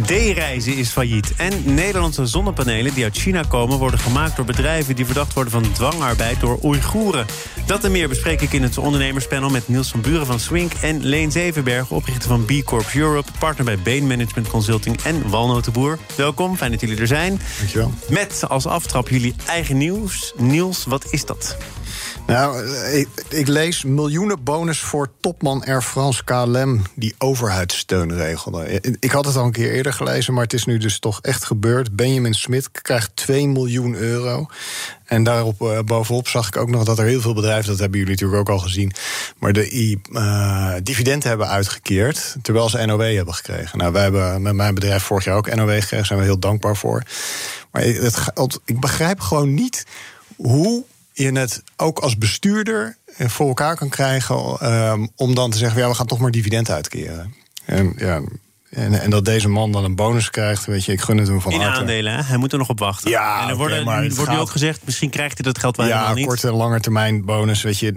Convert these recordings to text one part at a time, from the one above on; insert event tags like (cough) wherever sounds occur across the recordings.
D-reizen is failliet. En Nederlandse zonnepanelen die uit China komen... worden gemaakt door bedrijven die verdacht worden van dwangarbeid door Oeigoeren. Dat en meer bespreek ik in het ondernemerspanel... met Niels van Buren van Swink en Leen Zevenberg... oprichter van B Corp Europe, partner bij Bain Management Consulting... en Walnotenboer. Welkom, fijn dat jullie er zijn. Dankjewel. Met als aftrap jullie eigen nieuws. Niels, wat is dat? Nou, ik, lees miljoenen bonus voor topman Air France KLM... die overheidssteun regelde. Ik had het al een keer eerder gelezen, maar het is nu dus toch echt gebeurd. Benjamin Smit krijgt 2 miljoen euro. En daarop uh, bovenop zag ik ook nog dat er heel veel bedrijven... dat hebben jullie natuurlijk ook al gezien... maar de uh, dividenden hebben uitgekeerd... terwijl ze NOW hebben gekregen. Nou, wij hebben met mijn bedrijf vorig jaar ook NOW gekregen. Daar zijn we heel dankbaar voor. Maar het, ik begrijp gewoon niet hoe je het ook als bestuurder voor elkaar kan krijgen um, om dan te zeggen: ja, we gaan toch maar dividend uitkeren. En ja. En, en, dat deze man dan een bonus krijgt, weet je, ik gun het hem van In harte. aandelen, hè? hij moet er nog op wachten. Ja, en er worden, okay, wordt nu ook gezegd, misschien krijgt hij dat geld wel ja, niet. korte en lange termijn bonus, weet je.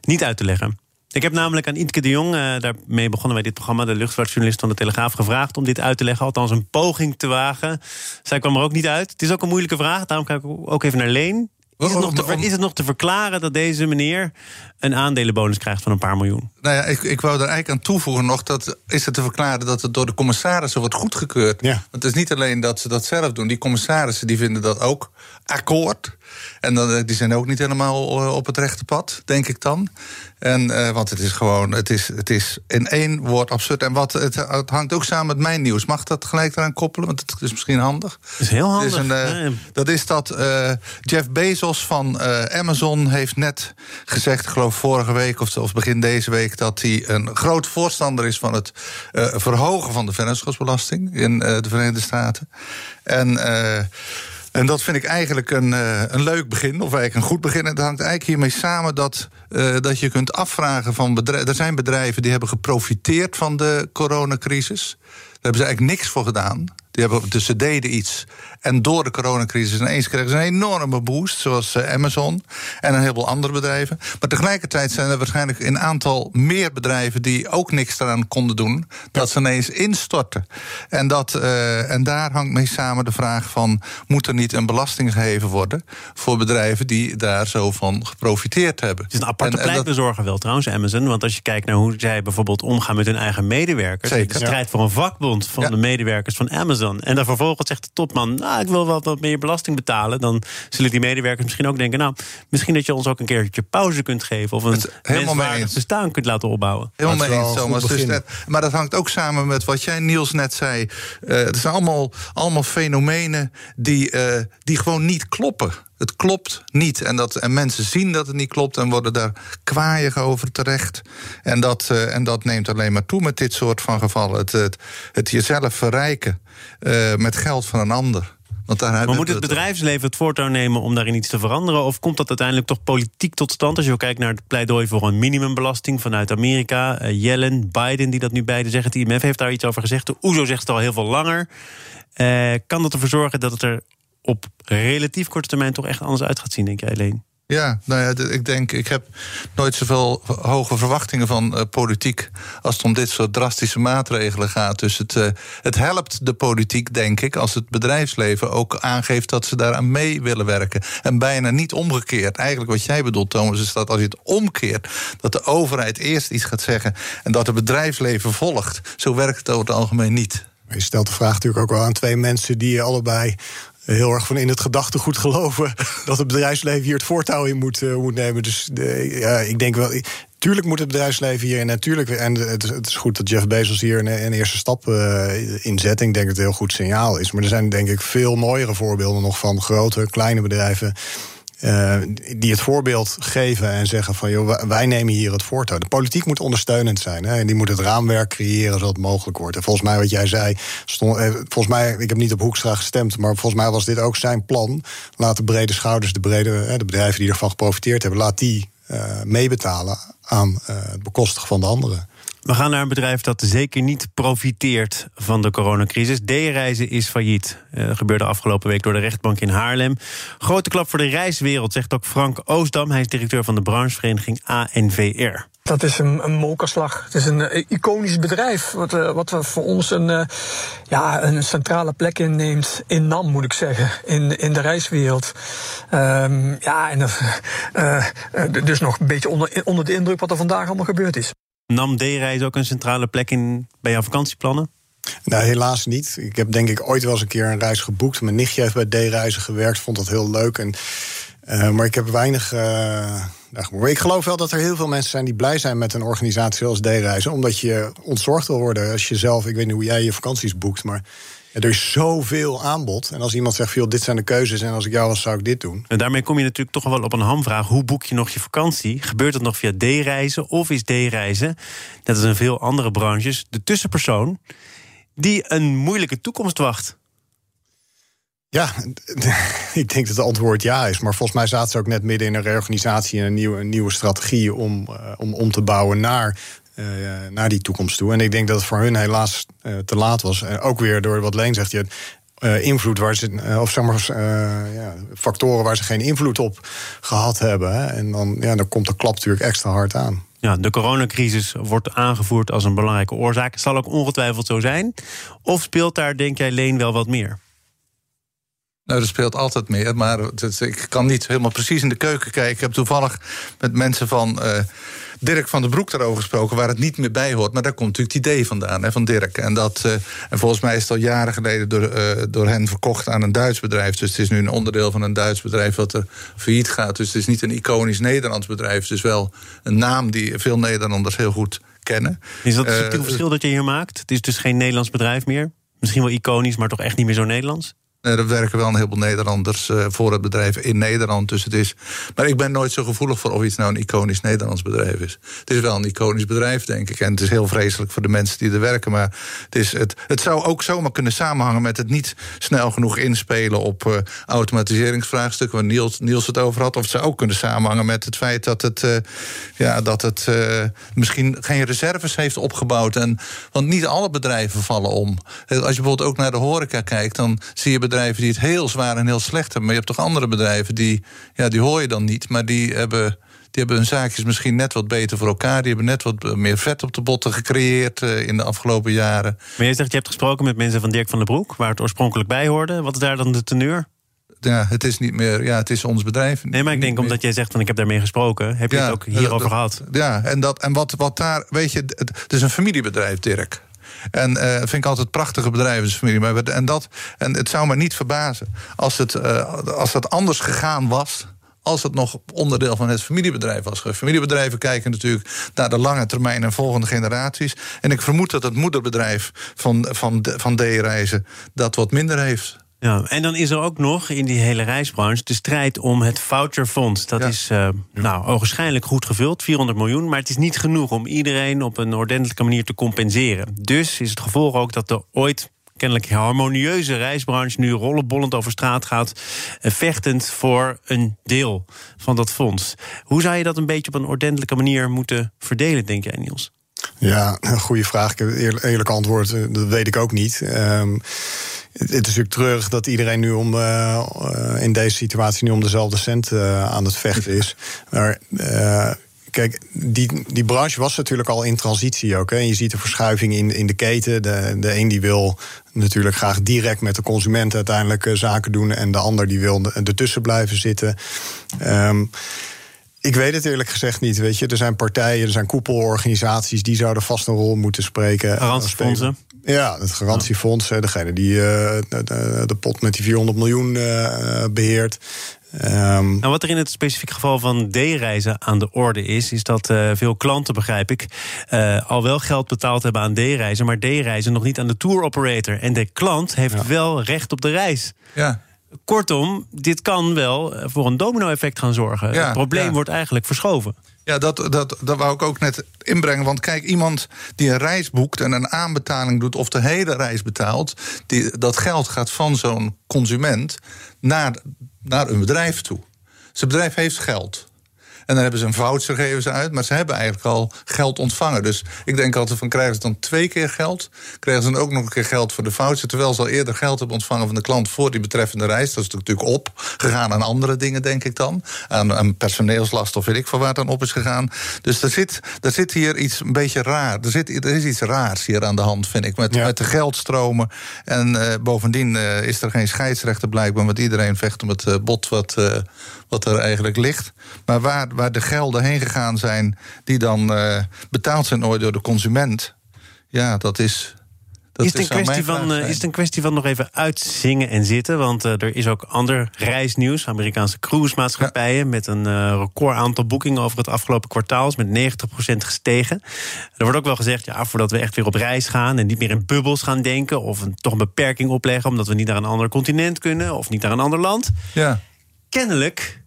Niet uit te leggen. Ik heb namelijk aan Intke de Jong, uh, daarmee begonnen wij dit programma... de luchtvaartjournalist van de Telegraaf, gevraagd om dit uit te leggen. Althans een poging te wagen. Zij kwam er ook niet uit. Het is ook een moeilijke vraag, daarom kijk ik ook even naar Leen. Is het, nog te, is het nog te verklaren dat deze meneer een aandelenbonus krijgt van een paar miljoen? Nou ja, ik, ik wou er eigenlijk aan toevoegen nog... dat is het te verklaren dat het door de commissarissen wordt goedgekeurd. Ja. Want het is niet alleen dat ze dat zelf doen. Die commissarissen die vinden dat ook akkoord. En dan, die zijn ook niet helemaal op het rechte pad, denk ik dan. En, uh, want het is gewoon, het is, het is in één woord absurd. En wat, het, het, hangt ook samen met mijn nieuws. Mag dat gelijk eraan koppelen? Want het is misschien handig. Dat is heel handig. Is een, uh, nee. Dat is dat uh, Jeff Bezos van Amazon heeft net gezegd... ik geloof vorige week of, of begin deze week... dat hij een groot voorstander is van het verhogen van de vennootschapsbelasting... in de Verenigde Staten. En... En dat vind ik eigenlijk een, uh, een leuk begin, of eigenlijk een goed begin. Het hangt eigenlijk hiermee samen dat, uh, dat je kunt afvragen van bedrijven. Er zijn bedrijven die hebben geprofiteerd van de coronacrisis. Daar hebben ze eigenlijk niks voor gedaan. Die hebben, dus ze deden iets. En door de coronacrisis ineens kregen ze een enorme boost, zoals uh, Amazon en een heleboel andere bedrijven. Maar tegelijkertijd zijn er waarschijnlijk een aantal meer bedrijven die ook niks eraan konden doen, dat ze ineens instorten. En, dat, uh, en daar hangt mee samen de vraag van: moet er niet een belasting geheven worden voor bedrijven die daar zo van geprofiteerd hebben? Het is een aparte en, pleitbezorger wel trouwens, Amazon. Want als je kijkt naar hoe zij bijvoorbeeld omgaan met hun eigen medewerkers, Zeker. de strijd voor een vakbond van ja. de medewerkers van Amazon. En dan vervolgens zegt de topman: nou, ik wil wel wat meer belasting betalen. Dan zullen die medewerkers misschien ook denken: nou, misschien dat je ons ook een keertje pauze kunt geven. Of een menswaardig bestaan kunt laten opbouwen. Helemaal mee eens, Thomas. Dus net, maar dat hangt ook samen met wat jij, Niels, net zei. Uh, het zijn allemaal, allemaal fenomenen die, uh, die gewoon niet kloppen. Het klopt niet. En, dat, en mensen zien dat het niet klopt en worden daar kwaaiig over terecht. En dat, uh, en dat neemt alleen maar toe met dit soort van gevallen. Het, het, het jezelf verrijken uh, met geld van een ander. Want maar moet het bedrijfsleven het voortouw nemen om daarin iets te veranderen? Of komt dat uiteindelijk toch politiek tot stand? Als je kijkt naar het pleidooi voor een minimumbelasting vanuit Amerika. Uh, Yellen, Biden, die dat nu beide zeggen. Het IMF heeft daar iets over gezegd. De OESO zegt het al heel veel langer. Uh, kan dat ervoor zorgen dat het er op relatief korte termijn toch echt anders uit gaat zien, denk jij alleen? Ja, nou ja, ik denk, ik heb nooit zoveel hoge verwachtingen van uh, politiek als het om dit soort drastische maatregelen gaat. Dus het, uh, het helpt de politiek, denk ik, als het bedrijfsleven ook aangeeft dat ze daaraan mee willen werken. En bijna niet omgekeerd. Eigenlijk wat jij bedoelt, Thomas, is dat als je het omkeert, dat de overheid eerst iets gaat zeggen en dat het bedrijfsleven volgt. Zo werkt het over het algemeen niet. Je stelt de vraag natuurlijk ook wel aan twee mensen die allebei heel erg van in het gedachtegoed geloven (laughs) dat het bedrijfsleven hier het voortouw in moet, uh, moet nemen. Dus de, ja, ik denk wel. Tuurlijk moet het bedrijfsleven hier en natuurlijk. En het, is goed dat Jeff Bezos hier een, een eerste stap uh, inzet. Ik denk het een heel goed signaal is. Maar er zijn denk ik veel mooiere voorbeelden nog van grote, kleine bedrijven. Uh, die het voorbeeld geven en zeggen van joh, wij nemen hier het voortouw. De politiek moet ondersteunend zijn hè, en die moet het raamwerk creëren zodat het mogelijk wordt. En volgens mij wat jij zei, stond, eh, volgens mij, ik heb niet op Hoekstra gestemd, maar volgens mij was dit ook zijn plan. Laat de brede schouders, de, brede, de bedrijven die ervan geprofiteerd hebben, laat die meebetalen aan het bekostigen van de anderen. We gaan naar een bedrijf dat zeker niet profiteert van de coronacrisis. D-reizen is failliet. Dat eh, gebeurde afgelopen week door de rechtbank in Haarlem. Grote klap voor de reiswereld, zegt ook Frank Oostdam. Hij is directeur van de branchevereniging ANVR. Dat is een, een mokerslag. Het is een uh, iconisch bedrijf. Wat, uh, wat voor ons een, ja, een centrale plek inneemt. In NAM, moet ik zeggen. In, in de reiswereld. Um, ja, en dus nog een beetje onder, onder de indruk wat er vandaag allemaal gebeurd is. Nam D-reis ook een centrale plek in bij jouw vakantieplannen? Nou, helaas niet. Ik heb denk ik ooit wel eens een keer een reis geboekt. Mijn nichtje heeft bij D-reizen gewerkt, vond dat heel leuk. En, uh, maar ik heb weinig. Uh, ik geloof wel dat er heel veel mensen zijn die blij zijn met een organisatie zoals D-reizen. Omdat je ontzorgd wil worden als je zelf, ik weet niet hoe jij je vakanties boekt, maar er is zoveel aanbod. En als iemand zegt, joh, dit zijn de keuzes... en als ik jou was, zou ik dit doen. En daarmee kom je natuurlijk toch wel op een hamvraag. Hoe boek je nog je vakantie? Gebeurt het nog via D-reizen of is D-reizen... net als in veel andere branches, de tussenpersoon... die een moeilijke toekomst wacht? Ja, (laughs) ik denk dat het antwoord ja is. Maar volgens mij zaten ze ook net midden in een reorganisatie en een nieuwe, een nieuwe strategie om, uh, om om te bouwen naar naar die toekomst toe. En ik denk dat het voor hun helaas uh, te laat was. Ook weer door wat Leen zegt, je uh, invloed waar ze, of zeg maar, ja, factoren waar ze geen invloed op gehad hebben. Hè. En dan, ja, dan komt de klap natuurlijk extra hard aan. Ja, de coronacrisis wordt aangevoerd als een belangrijke oorzaak. Zal ook ongetwijfeld zo zijn. Of speelt daar, denk jij, Leen, wel wat meer? Nou, er speelt altijd meer, maar het, ik kan niet helemaal precies in de keuken kijken. Ik heb toevallig met mensen van uh, Dirk van den Broek daarover gesproken, waar het niet meer bij hoort. Maar daar komt natuurlijk het idee vandaan, hè, van Dirk. En, dat, uh, en volgens mij is het al jaren geleden door, uh, door hen verkocht aan een Duits bedrijf. Dus het is nu een onderdeel van een Duits bedrijf wat er failliet gaat. Dus het is niet een iconisch Nederlands bedrijf. Het is wel een naam die veel Nederlanders heel goed kennen. Is dat een subtiel verschil dat je hier maakt? Het is dus geen Nederlands bedrijf meer? Misschien wel iconisch, maar toch echt niet meer zo Nederlands? Er werken wel een heleboel Nederlanders uh, voor het bedrijf in Nederland. Dus het is. Maar ik ben nooit zo gevoelig voor of iets nou een iconisch Nederlands bedrijf is. Het is wel een iconisch bedrijf, denk ik. En het is heel vreselijk voor de mensen die er werken. Maar het, is het, het zou ook zomaar kunnen samenhangen met het niet snel genoeg inspelen op uh, automatiseringsvraagstukken, waar Niels, Niels het over had. Of het zou ook kunnen samenhangen met het feit dat het, ja, dat het misschien geen reserves heeft opgebouwd. En, want niet alle bedrijven vallen om. Als je bijvoorbeeld ook naar de horeca kijkt, dan zie je bedrijven die het heel zwaar en heel slecht hebben. Maar je hebt toch andere bedrijven die, ja, die hoor je dan niet, maar die hebben. Die hebben hun zaakjes misschien net wat beter voor elkaar. Die hebben net wat meer vet op de botten gecreëerd uh, in de afgelopen jaren. Maar je zegt, je hebt gesproken met mensen van Dirk van den Broek... waar het oorspronkelijk bij hoorde. Wat is daar dan de teneur? ja, het is niet meer, ja, het is ons bedrijf. Nee, maar ik denk omdat jij zegt van ik heb daarmee gesproken, heb je het ook hierover gehad? Ja, en, dat, en wat, wat daar, weet je, het, het is een familiebedrijf, Dirk. En uh, vind ik altijd prachtige. Maar, en, dat, en het zou me niet verbazen als het, uh, als het anders gegaan was als het nog onderdeel van het familiebedrijf was. Familiebedrijven kijken natuurlijk naar de lange termijn en volgende generaties. En ik vermoed dat het moederbedrijf van, van, van D-reizen dat wat minder heeft. Ja, en dan is er ook nog in die hele reisbranche de strijd om het voucherfonds. Dat is uh, nou, ogenschijnlijk goed gevuld, 400 miljoen. Maar het is niet genoeg om iedereen op een ordentelijke manier te compenseren. Dus is het gevolg ook dat de ooit kennelijk harmonieuze reisbranche nu rollenbollend over straat gaat, eh, vechtend voor een deel van dat fonds. Hoe zou je dat een beetje op een ordentelijke manier moeten verdelen, denk jij, Niels? Ja, een goede vraag. Ik heb eerlijk, eerlijk antwoord, eh, dat weet ik ook niet. Um, het is natuurlijk terug dat iedereen nu om, uh, in deze situatie nu om dezelfde cent uh, aan het vechten is. (laughs) Maar uh, kijk, die, die branche was natuurlijk al in transitie ook. Hè. Je ziet de verschuiving in, in de keten. De, de een die wil natuurlijk graag direct met de consument uiteindelijk zaken doen. En de ander die wil ertussen blijven zitten. Um, ik weet het eerlijk gezegd niet. Weet je. Er zijn partijen, er zijn koepelorganisaties die zouden vast een rol moeten spreken. Garantiefondsen? Ja, het garantiefonds, degene die uh, de, de, pot met die 400 miljoen uh, beheert. Um, nou, wat er in het specifieke geval van D-reizen aan de orde is, is dat uh, veel klanten, begrijp ik, al wel geld betaald hebben aan D-reizen, maar D-reizen nog niet aan de tour operator. En de klant heeft ja. wel recht op de reis. Ja. Kortom, dit kan wel voor een domino-effect gaan zorgen. Ja, het probleem ja. wordt eigenlijk verschoven. Ja, dat, dat, dat wou ik ook net inbrengen. Want kijk, iemand die een reis boekt en een aanbetaling doet... of de hele reis betaalt... Die, dat geld gaat van zo'n consument naar, naar een bedrijf toe. Zijn bedrijf heeft geld. En dan hebben ze een voucher, geven ze uit. Maar ze hebben eigenlijk al geld ontvangen. Dus ik denk altijd van, krijgen ze dan twee keer geld? Krijgen ze dan ook nog een keer geld voor de voucher? Terwijl ze al eerder geld hebben ontvangen van de klant... voor die betreffende reis. Dat is natuurlijk op gegaan aan andere dingen, denk ik dan. Aan, aan personeelslast of weet ik veel waar het dan op is gegaan. Dus er zit, er zit hier iets een beetje raar. Er, zit, er is iets raars hier aan de hand, vind ik. Met, Ja. met de geldstromen. En eh, bovendien eh, is er geen scheidsrechter blijkbaar... want iedereen vecht om het eh, bot wat, wat er eigenlijk ligt. Maar waar, waar de gelden heen gegaan zijn... die dan eh, betaald zijn ooit door de consument... ja, dat is... Dat is, het een kwestie van, eh, is het een kwestie van nog even uitzingen en zitten? Want eh, er is ook ander reisnieuws. Amerikaanse cruisemaatschappijen met een record aantal boekingen over het afgelopen kwartaal met 90% gestegen. Er wordt ook wel gezegd, ja, voordat we echt weer op reis gaan en niet meer in bubbels gaan denken of een, toch een beperking opleggen omdat we niet naar een ander continent kunnen of niet naar een ander land. Ja. Kennelijk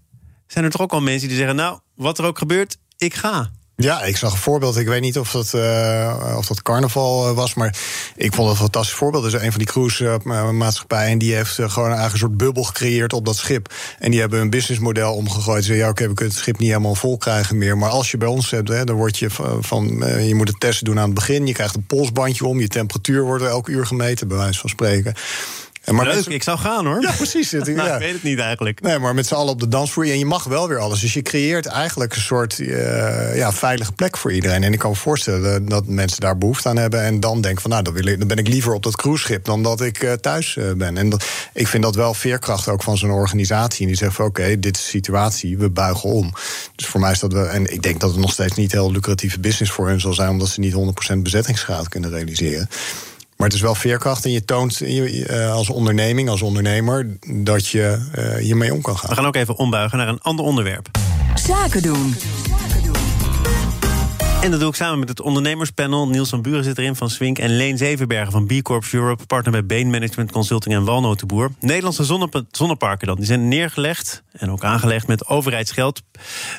zijn er toch ook al mensen die zeggen, nou, wat er ook gebeurt, ik ga. Ja, ik zag een voorbeeld. Ik weet niet of dat, eh, of dat carnaval eh, was, maar ik vond het een fantastisch voorbeeld. Er is een van die cruise-maatschappijen en die heeft eh, gewoon een eigen soort bubbel gecreëerd op dat schip. En die hebben een businessmodel omgegooid. Ze zeiden, ja, oké, we kunnen het schip niet helemaal vol krijgen meer. Maar als je bij ons hebt, hè, dan word je van, eh, je moet het testen doen aan het begin. Je krijgt een polsbandje om, je temperatuur wordt elke uur gemeten, bij wijze van spreken. En maar Leuk, mensen- ik zou gaan hoor. Ja, precies. Het, (laughs) Nou, ja. Ik weet het niet eigenlijk. Nee, maar met z'n allen op de dansvloer. En je mag wel weer alles. Dus je creëert eigenlijk een soort eh, ja, veilige plek voor iedereen. En ik kan me voorstellen dat mensen daar behoefte aan hebben. En dan denken van, nou, dan, wil ik, dan ben ik liever op dat cruiseschip dan dat ik eh, thuis eh, ben. En dat, ik vind dat wel veerkracht ook van zo'n organisatie. En die zegt van, oké, dit is de situatie, we buigen om. Dus voor mij is dat wel... En ik denk dat het nog steeds niet heel lucratieve business voor hun zal zijn... omdat ze niet 100% bezettingsgraad kunnen realiseren. Maar het is wel veerkracht en je toont je- eh, als onderneming, als ondernemer, dat je eh, hiermee om kan gaan. We gaan ook even ombuigen naar een ander onderwerp. Zaken doen. En dat doe ik samen met het ondernemerspanel. Niels van Buren zit erin van Swink. En Leen Zevenbergen van B Corps Europe. Partner bij Bain Management Consulting en Walnotenboer. Nederlandse zonnepa- zonneparken dan. Die zijn neergelegd en ook aangelegd met overheidsgeld.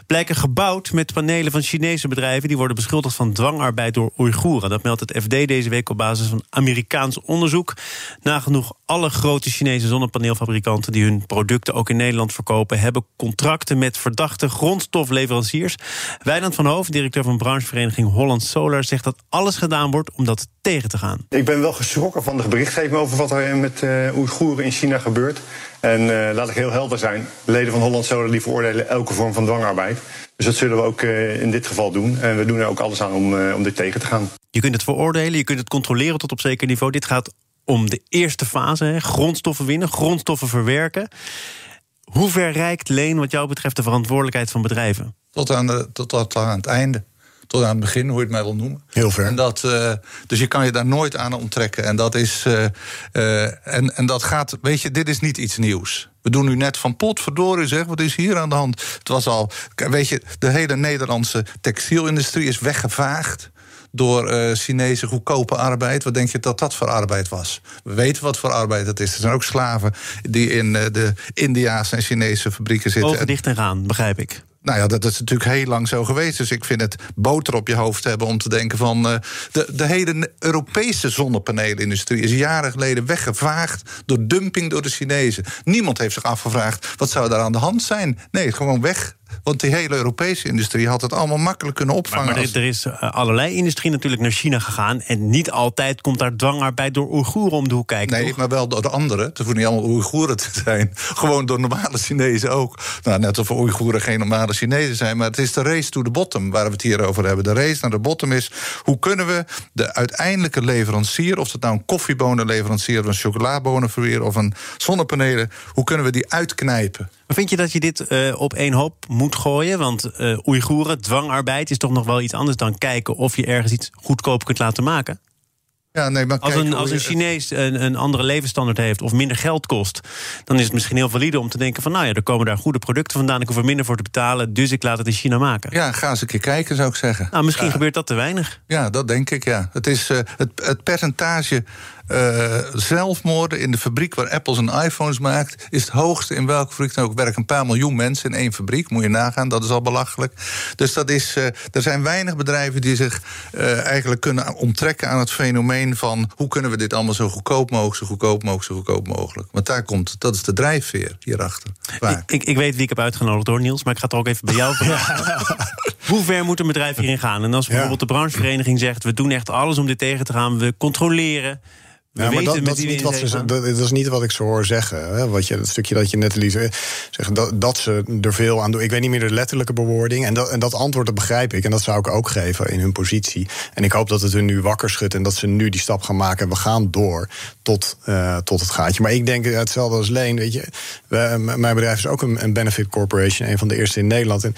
Blijken gebouwd met panelen van Chinese bedrijven. Die worden beschuldigd van dwangarbeid door Oeigoeren. Dat meldt het FD deze week op basis van Amerikaans onderzoek. Nagenoeg alle grote Chinese zonnepaneelfabrikanten... die hun producten ook in Nederland verkopen... hebben contracten met verdachte grondstofleveranciers. Wijnand van Hoofd, directeur van branchevereniging Holland Solar... zegt dat alles gedaan wordt om dat tegen te gaan. Ik ben wel geschrokken van de berichtgeving over wat er met eh Oeigoeren in China gebeurt. En eh, laat ik heel helder zijn. De leden van Holland Solar die veroordelen elke vorm van dwangarbeid. Dus dat zullen we ook eh, in dit geval doen. En we doen er ook alles aan om, om dit tegen te gaan. Je kunt het veroordelen, je kunt het controleren tot op zeker niveau. Dit gaat om de eerste fase, hè, grondstoffen winnen, grondstoffen verwerken. Hoe ver reikt Leen wat jou betreft de verantwoordelijkheid van bedrijven? Tot aan, de, tot, tot aan het einde. Tot aan het begin, hoe je het mij wil noemen. Heel ver. En dat, eh, dus je kan je daar nooit aan onttrekken. En dat is. eh, eh, en, en dat gaat. Weet je, dit is niet iets nieuws. We doen nu net van potverdorie, zeg, wat is hier aan de hand? Het was al. Weet je, de hele Nederlandse textielindustrie is weggevaagd door eh, Chinese goedkope arbeid. Wat denk je dat dat voor arbeid was? We weten wat voor arbeid dat is. Er zijn ook slaven die in eh, de Indiaanse en Chinese fabrieken zitten. Ogen En- dicht en gaan, begrijp ik. nou ja, dat is natuurlijk heel lang zo geweest. Dus ik vind het boter op je hoofd hebben om te denken van... eh, de, de hele Europese zonnepanelenindustrie is jaren geleden weggevaagd... door dumping door de Chinezen. Niemand heeft zich afgevraagd, wat zou daar aan de hand zijn? Nee, gewoon weg. Want die hele Europese industrie had het allemaal makkelijk kunnen opvangen. maar er, er is eh, allerlei industrie natuurlijk naar China gegaan. En niet altijd komt daar dwangarbeid door Oeigoeren om de hoek kijken. Nee, toch? maar wel door de anderen. Het hoeven niet allemaal Oeigoeren te zijn. (laughs) Gewoon door normale Chinezen ook. Nou, net of Oeigoeren geen normale Chinezen zijn. Maar het is de race to the bottom waar we het hier over hebben. De race naar de bottom is... hoe kunnen we de uiteindelijke leverancier... of het nou een koffiebonenleverancier... of een chocoladebonenverweer of een zonnepanelen... hoe kunnen we die uitknijpen? Vind je dat je dit eh, op één hoop moet gooien? Want eh Oeigoeren, dwangarbeid is toch nog wel iets anders dan kijken of je ergens iets goedkoop kunt laten maken? Ja, nee, maar Als een, als een Chinees een, een andere levensstandaard heeft of minder geld kost, dan is het misschien heel valide om te denken van nou ja, er komen daar goede producten vandaan, ik hoef er minder voor te betalen, dus ik laat het in China maken. Ja, ga eens een keer kijken, zou ik zeggen. Nou, misschien Ja. gebeurt dat te weinig. Ja, dat denk ik, ja. Het, is, eh, het, het percentage uh, zelfmoorden in de fabriek waar Apple zijn iPhones maakt, is het hoogste in welke fabriek dan ook. werken een paar miljoen mensen in één fabriek, moet je nagaan, dat is al belachelijk. Dus dat is, uh, er zijn weinig bedrijven die zich uh, eigenlijk kunnen onttrekken aan het fenomeen van hoe kunnen we dit allemaal zo goedkoop mogelijk, zo goedkoop mogelijk, zo goedkoop mogelijk. Want daar komt, dat is de drijfveer hierachter. Ik, ik, ik, weet wie ik heb uitgenodigd door Niels, maar ik ga het ook even bij jou (laughs) vragen. Hoe ver moet een bedrijf hierin gaan? En als bijvoorbeeld de branchevereniging zegt: we doen echt alles om dit tegen te gaan, we controleren. Ja, maar dat, dat, is niet wat ze, dat, is niet wat ik zo hoor zeggen. Hè? Wat je, het stukje dat je net liet zeggen, dat, dat ze er veel aan doen. Ik weet niet meer de letterlijke bewoording. En dat, en dat antwoord dat begrijp ik. En dat zou ik ook geven in hun positie. En ik hoop dat het hun nu wakker schudt. En dat ze nu die stap gaan maken. En we gaan door tot, uh, tot het gaatje. Maar ik denk hetzelfde als Leen. Weet je, we, mijn bedrijf is ook een, een benefit corporation. Een van de eerste in Nederland. En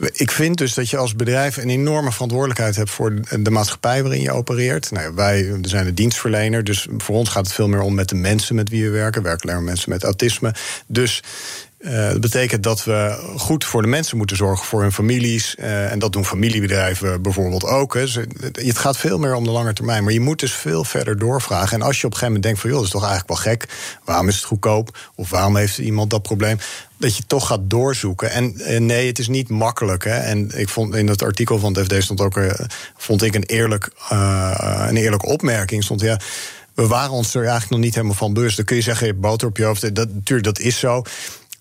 ik vind dus dat je als bedrijf een enorme verantwoordelijkheid hebt voor de maatschappij waarin je opereert. Nou, wij zijn de dienstverlener, dus voor ons gaat het veel meer om met de mensen met wie we werken. We werken alleen mensen met autisme. Dus uh, dat betekent dat we goed voor de mensen moeten zorgen, voor hun families. Uh, en dat doen familiebedrijven bijvoorbeeld ook. Hè. het gaat veel meer om de lange termijn. Maar je moet dus veel verder doorvragen. En als je op een gegeven moment denkt van... joh, dat is toch eigenlijk wel gek. Waarom is het goedkoop? Of waarom heeft iemand dat probleem? Dat je toch gaat doorzoeken. En, en nee, het is niet makkelijk. Hè. En ik vond in het artikel van het FD stond ook... Vond ik een, eerlijk, een eerlijke opmerking. Stond ja we waren ons er eigenlijk nog niet helemaal van bewust. Dan kun je zeggen, boter op je hoofd. Dat, natuurlijk, dat is zo.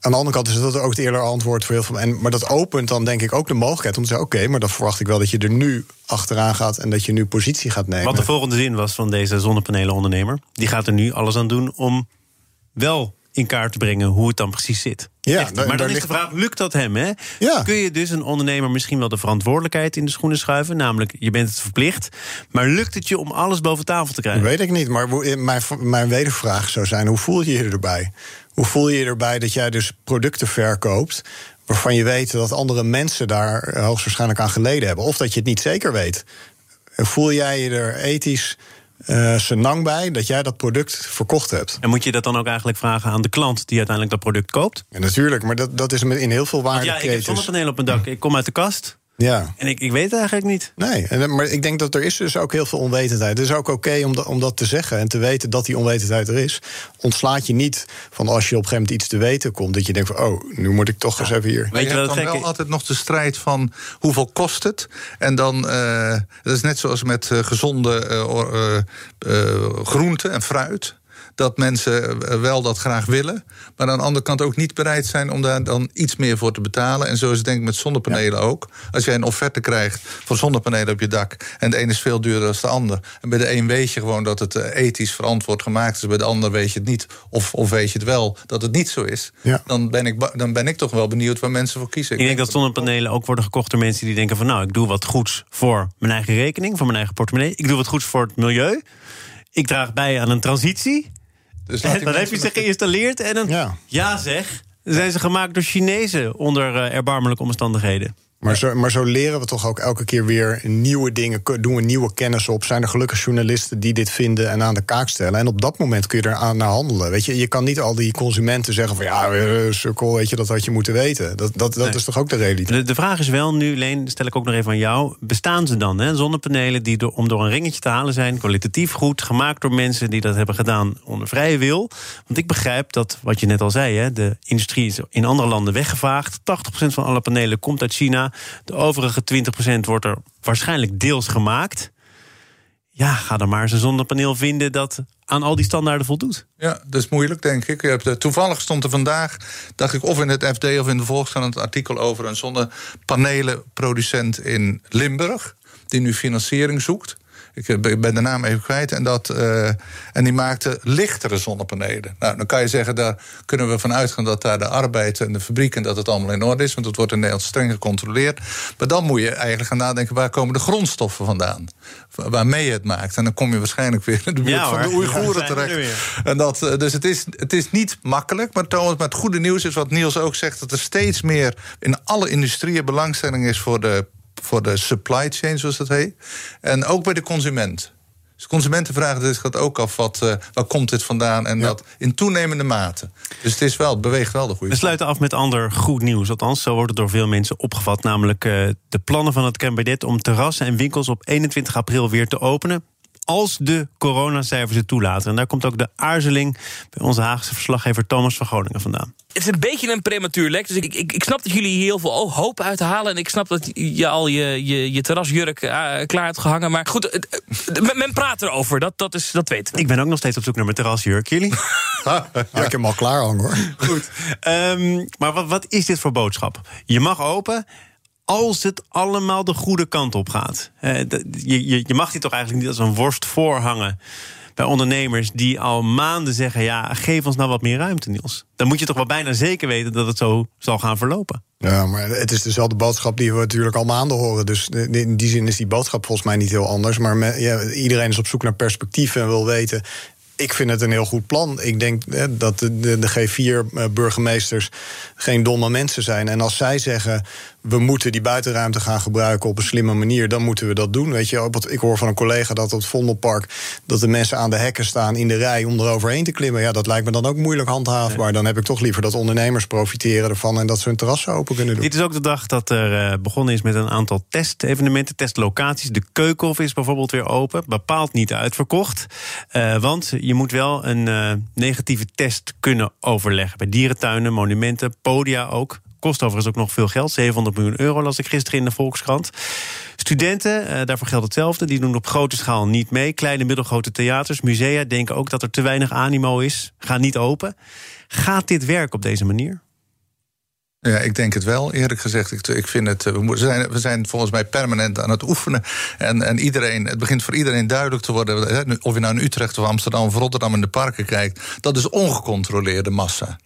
Aan de andere kant is dat ook het eerder antwoord voor heel veel. En, maar dat opent dan denk ik ook de mogelijkheid om te zeggen: oké, maar dan verwacht ik wel dat je er nu achteraan gaat en dat je nu positie gaat nemen. Wat de volgende zin was van deze zonnepanelenondernemer, die gaat er nu alles aan doen om wel in kaart te brengen hoe het dan precies zit. Ja, maar dan is de vraag, lukt dat hem? Hè? Ja. Kun je dus een ondernemer misschien wel de verantwoordelijkheid in de schoenen schuiven? Namelijk, je bent het verplicht. Maar lukt het je om alles boven tafel te krijgen? Dat weet ik niet, maar mijn, mijn wedervraag zou zijn... hoe voel je je erbij? Hoe voel je je erbij dat jij dus producten verkoopt waarvan je weet dat andere mensen daar hoogstwaarschijnlijk aan geleden hebben. Of dat je het niet zeker weet. Voel jij je er ethisch uh, senang bij dat jij dat product verkocht hebt? En moet je dat dan ook eigenlijk vragen aan de klant die uiteindelijk dat product koopt? Ja, natuurlijk, maar dat, dat is in heel veel waarde. Ja, ik heb zonnepanelen op mijn dak. Ik kom uit de kast. Ja. En ik, ik weet het eigenlijk niet. Nee, maar ik denk dat er is dus ook heel veel onwetendheid. Het is ook oké om, om dat te zeggen en te weten dat die onwetendheid er is. Ontslaat je niet van als je op een gegeven moment iets te weten komt... dat je denkt van, oh, nu moet ik toch eens even hier. Weet je, je hebt dan wel altijd nog de strijd van hoeveel kost het? En dan, uh, dat is net zoals met uh, gezonde uh, groenten en fruit dat mensen eh, wel dat graag willen. Maar aan de andere kant ook niet bereid zijn om daar dan iets meer voor te betalen. En zo is het denk ik met zonnepanelen ook. Als jij een offerte krijgt voor zonnepanelen op je dak. En de ene is veel duurder dan de ander. En bij de een weet je gewoon dat het eh, ethisch verantwoord gemaakt is. Bij de ander weet je het niet. Of, of weet je het wel dat het niet zo is. Ja. Dan, ben ik, dan ben ik toch wel benieuwd waar mensen voor kiezen. Ik, denk dat zonnepanelen ook worden gekocht door mensen die denken van... nou, ik doe wat goeds voor mijn eigen rekening, voor mijn eigen portemonnee. Ik doe wat goeds voor het milieu. Ik draag bij aan een transitie. Dus dan heb je ze geïnstalleerd en dan... Ja, ja zeg, zijn ze gemaakt door Chinezen onder uh, erbarmelijke omstandigheden. Maar, zo, maar zo leren we toch ook elke keer weer nieuwe dingen. Doen we nieuwe kennis op. Zijn er gelukkig journalisten die dit vinden en aan de kaak stellen. En op dat moment kun je er aan naar handelen. Weet je, je kan niet al die consumenten zeggen van ja, uh, sukkel, weet je, dat had je moeten weten. Dat, dat, dat is toch ook de realiteit. De, de, vraag is wel nu, Leen, stel ik ook nog even aan jou. Bestaan ze dan, hè? Zonnepanelen die door, om door een ringetje te halen zijn, kwalitatief goed, gemaakt door mensen die dat hebben gedaan onder vrije wil. Want ik begrijp dat, wat je net al zei, hè, de industrie is in andere landen weggevaagd. 80% van alle panelen komt uit China. De overige 20% wordt er waarschijnlijk deels gemaakt. Ja, ga dan maar eens een zonnepaneel vinden dat aan al die standaarden voldoet. Ja, dat is moeilijk, denk ik. Eh, toevallig stond er vandaag, dacht ik, of in het FD of in de Volkskrant... een artikel over een zonnepanelenproducent in Limburg... die nu financiering zoekt. Ik ben de naam even kwijt. En, dat, uh, en die maakte lichtere zonnepanelen. Nou, dan kan je zeggen, daar kunnen we van uitgaan dat daar de arbeid en de fabriek en dat het allemaal in orde is. Want het wordt in Nederland streng gecontroleerd. Maar dan moet je eigenlijk gaan nadenken, waar komen de grondstoffen vandaan? Waarmee je het maakt. En dan kom je waarschijnlijk weer in de buurt van de Oeigoeren terecht. En dat, eh, dus het is, het is niet makkelijk. Maar, Thomas, maar het goede nieuws is wat Niels ook zegt: dat er steeds meer in alle industrieën belangstelling is voor de voor de supply chain, zoals dat heet. En ook bij de consument. Dus consumenten vragen zich dat ook af, wat, uh, waar komt dit vandaan? En dat in toenemende mate. Dus het, is wel, het beweegt wel de goede We sluiten af met ander goed nieuws. Althans, zo wordt het door veel mensen opgevat. Namelijk uh, de plannen van het kabinet om terrassen en winkels op 21 april weer te openen als de coronacijfers het toelaten. En daar komt ook de aarzeling bij onze Haagse verslaggever Thomas van Groningen vandaan. Het is een beetje een prematuur lek. Dus ik, ik, ik snap dat jullie hier heel veel hoop uithalen. En ik snap dat je al je, je, je terrasjurk uh, klaar hebt gehangen. Maar goed, uh, men praat erover. Dat, dat, is, dat weten we. Ik ben ook nog steeds op zoek naar mijn terrasjurk. Jullie? (laughs) ja, ik heb hem al klaar hangen hoor. Goed. Um, maar wat, wat is dit voor boodschap? Je mag open als het allemaal de goede kant op gaat. Uh, je, je, mag dit toch eigenlijk niet als een worst voorhangen bij ondernemers die al maanden zeggen: ja, geef ons nou wat meer ruimte, Niels. Dan moet je toch wel bijna zeker weten dat het zo zal gaan verlopen. Ja, maar het is dezelfde boodschap die we natuurlijk al maanden horen. Dus in die zin is die boodschap volgens mij niet heel anders. Maar iedereen is op zoek naar perspectief en wil weten ik vind het een heel goed plan. Ik denk hè, dat de, de, de G4-burgemeesters geen domme mensen zijn. En als zij zeggen we moeten die buitenruimte gaan gebruiken op een slimme manier, dan moeten we dat doen. Weet je, ik hoor van een collega dat op het Vondelpark dat de mensen aan de hekken staan in de rij om er overheen te klimmen. Ja, dat lijkt me dan ook moeilijk handhaafbaar. Dan heb ik toch liever dat ondernemers profiteren ervan en dat ze hun terrassen open kunnen doen. Dit is ook de dag dat er uh, begonnen is met een aantal testevenementen, testlocaties. De Keukenhof is bijvoorbeeld weer open, bepaald niet uitverkocht. Uh, want je moet wel een uh, negatieve test kunnen overleggen bij dierentuinen, monumenten, podia ook. Kost overigens ook nog veel geld. 700 miljoen euro las ik gisteren in de Volkskrant. Studenten, uh, daarvoor geldt hetzelfde. Die doen op grote schaal niet mee. Kleine, middelgrote theaters, musea denken ook dat er te weinig animo is. Gaan niet open. Gaat dit werken op deze manier? Ja, ik denk het wel, eerlijk gezegd. Ik, ik vind het, we, zijn, we zijn volgens mij permanent aan het oefenen. En, en iedereen, het begint voor iedereen duidelijk te worden... of je nou in Utrecht of Amsterdam of Rotterdam in de parken kijkt... dat is ongecontroleerde massa.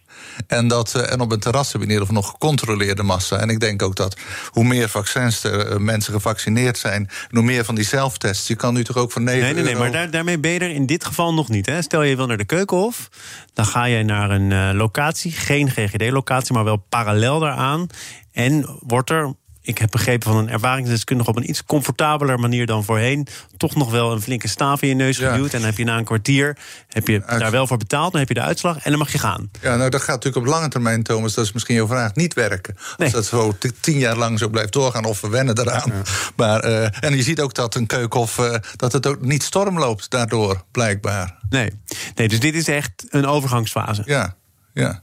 En, dat, en op een terras heb je in ieder geval nog gecontroleerde massa. En ik denk ook dat hoe meer vaccins er uh, mensen gevaccineerd zijn, hoe meer van die zelftests. Je kan nu toch ook voor 9 Nee, nee, nee, euro... maar daar, daarmee ben je er in dit geval nog niet. Hè? Stel je wil naar de Keukenhof, dan ga je naar een uh, locatie, geen GGD-locatie, maar wel parallel daaraan. En wordt er ik heb begrepen van een ervaringsdeskundige op een iets comfortabeler manier dan voorheen. toch nog wel een flinke staaf in je neus geduwd. Ja. En dan heb je na een kwartier heb je daar wel voor betaald. Dan heb je de uitslag en dan mag je gaan. Ja, nou dat gaat natuurlijk op lange termijn, Thomas. Dat is misschien jouw vraag niet werken. Nee. Als dat zo tien jaar lang zo blijft doorgaan of we wennen eraan. Ja. Maar, uh, en je ziet ook dat een keukenhof. Uh, dat het ook niet storm loopt daardoor, blijkbaar. Nee. nee, dus dit is echt een overgangsfase. Ja. Ja.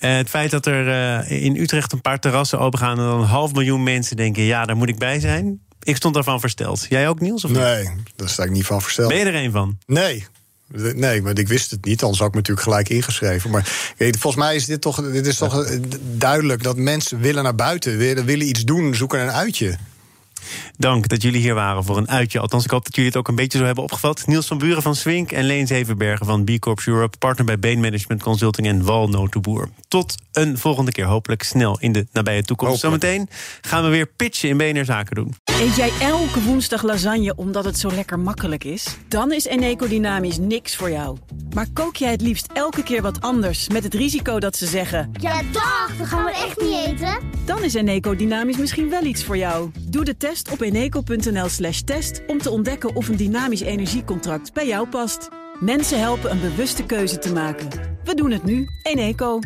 Uh, het feit dat er uh, in Utrecht een paar terrassen opengaan... en dan een half miljoen mensen denken, ja, daar moet ik bij zijn... ik stond daarvan versteld. Jij ook, Niels? Of nee, daar sta ik niet van versteld. Ben je er een van? Nee, Nee, maar ik wist het niet, anders had ik me natuurlijk gelijk ingeschreven. Maar volgens mij is dit toch, dit is toch duidelijk dat mensen willen naar buiten, willen, willen iets doen, zoeken een uitje. Dank dat jullie hier waren voor een uitje. Althans, ik hoop dat jullie het ook een beetje zo hebben opgevat. Niels van Buren van Swink en Leen Zevenbergen van B Corps Europe... partner bij Bain Management Consulting en Walnotenboer. Tot een volgende keer, hopelijk snel in de nabije toekomst. Zometeen gaan we weer pitchen in BNR Zaken doen. Eet jij elke woensdag lasagne omdat het zo lekker makkelijk is? Dan is Eneco Dynamisch niks voor jou. Maar kook jij het liefst elke keer wat anders... met het risico dat ze zeggen... Ja, dag, dat gaan we echt niet eten. Dan is Eneco Dynamisch misschien wel iets voor jou. Doe de test op eneco.nl slash test... om te ontdekken of een dynamisch energiecontract bij jou past. Mensen helpen een bewuste keuze te maken. We doen het nu. Eneco.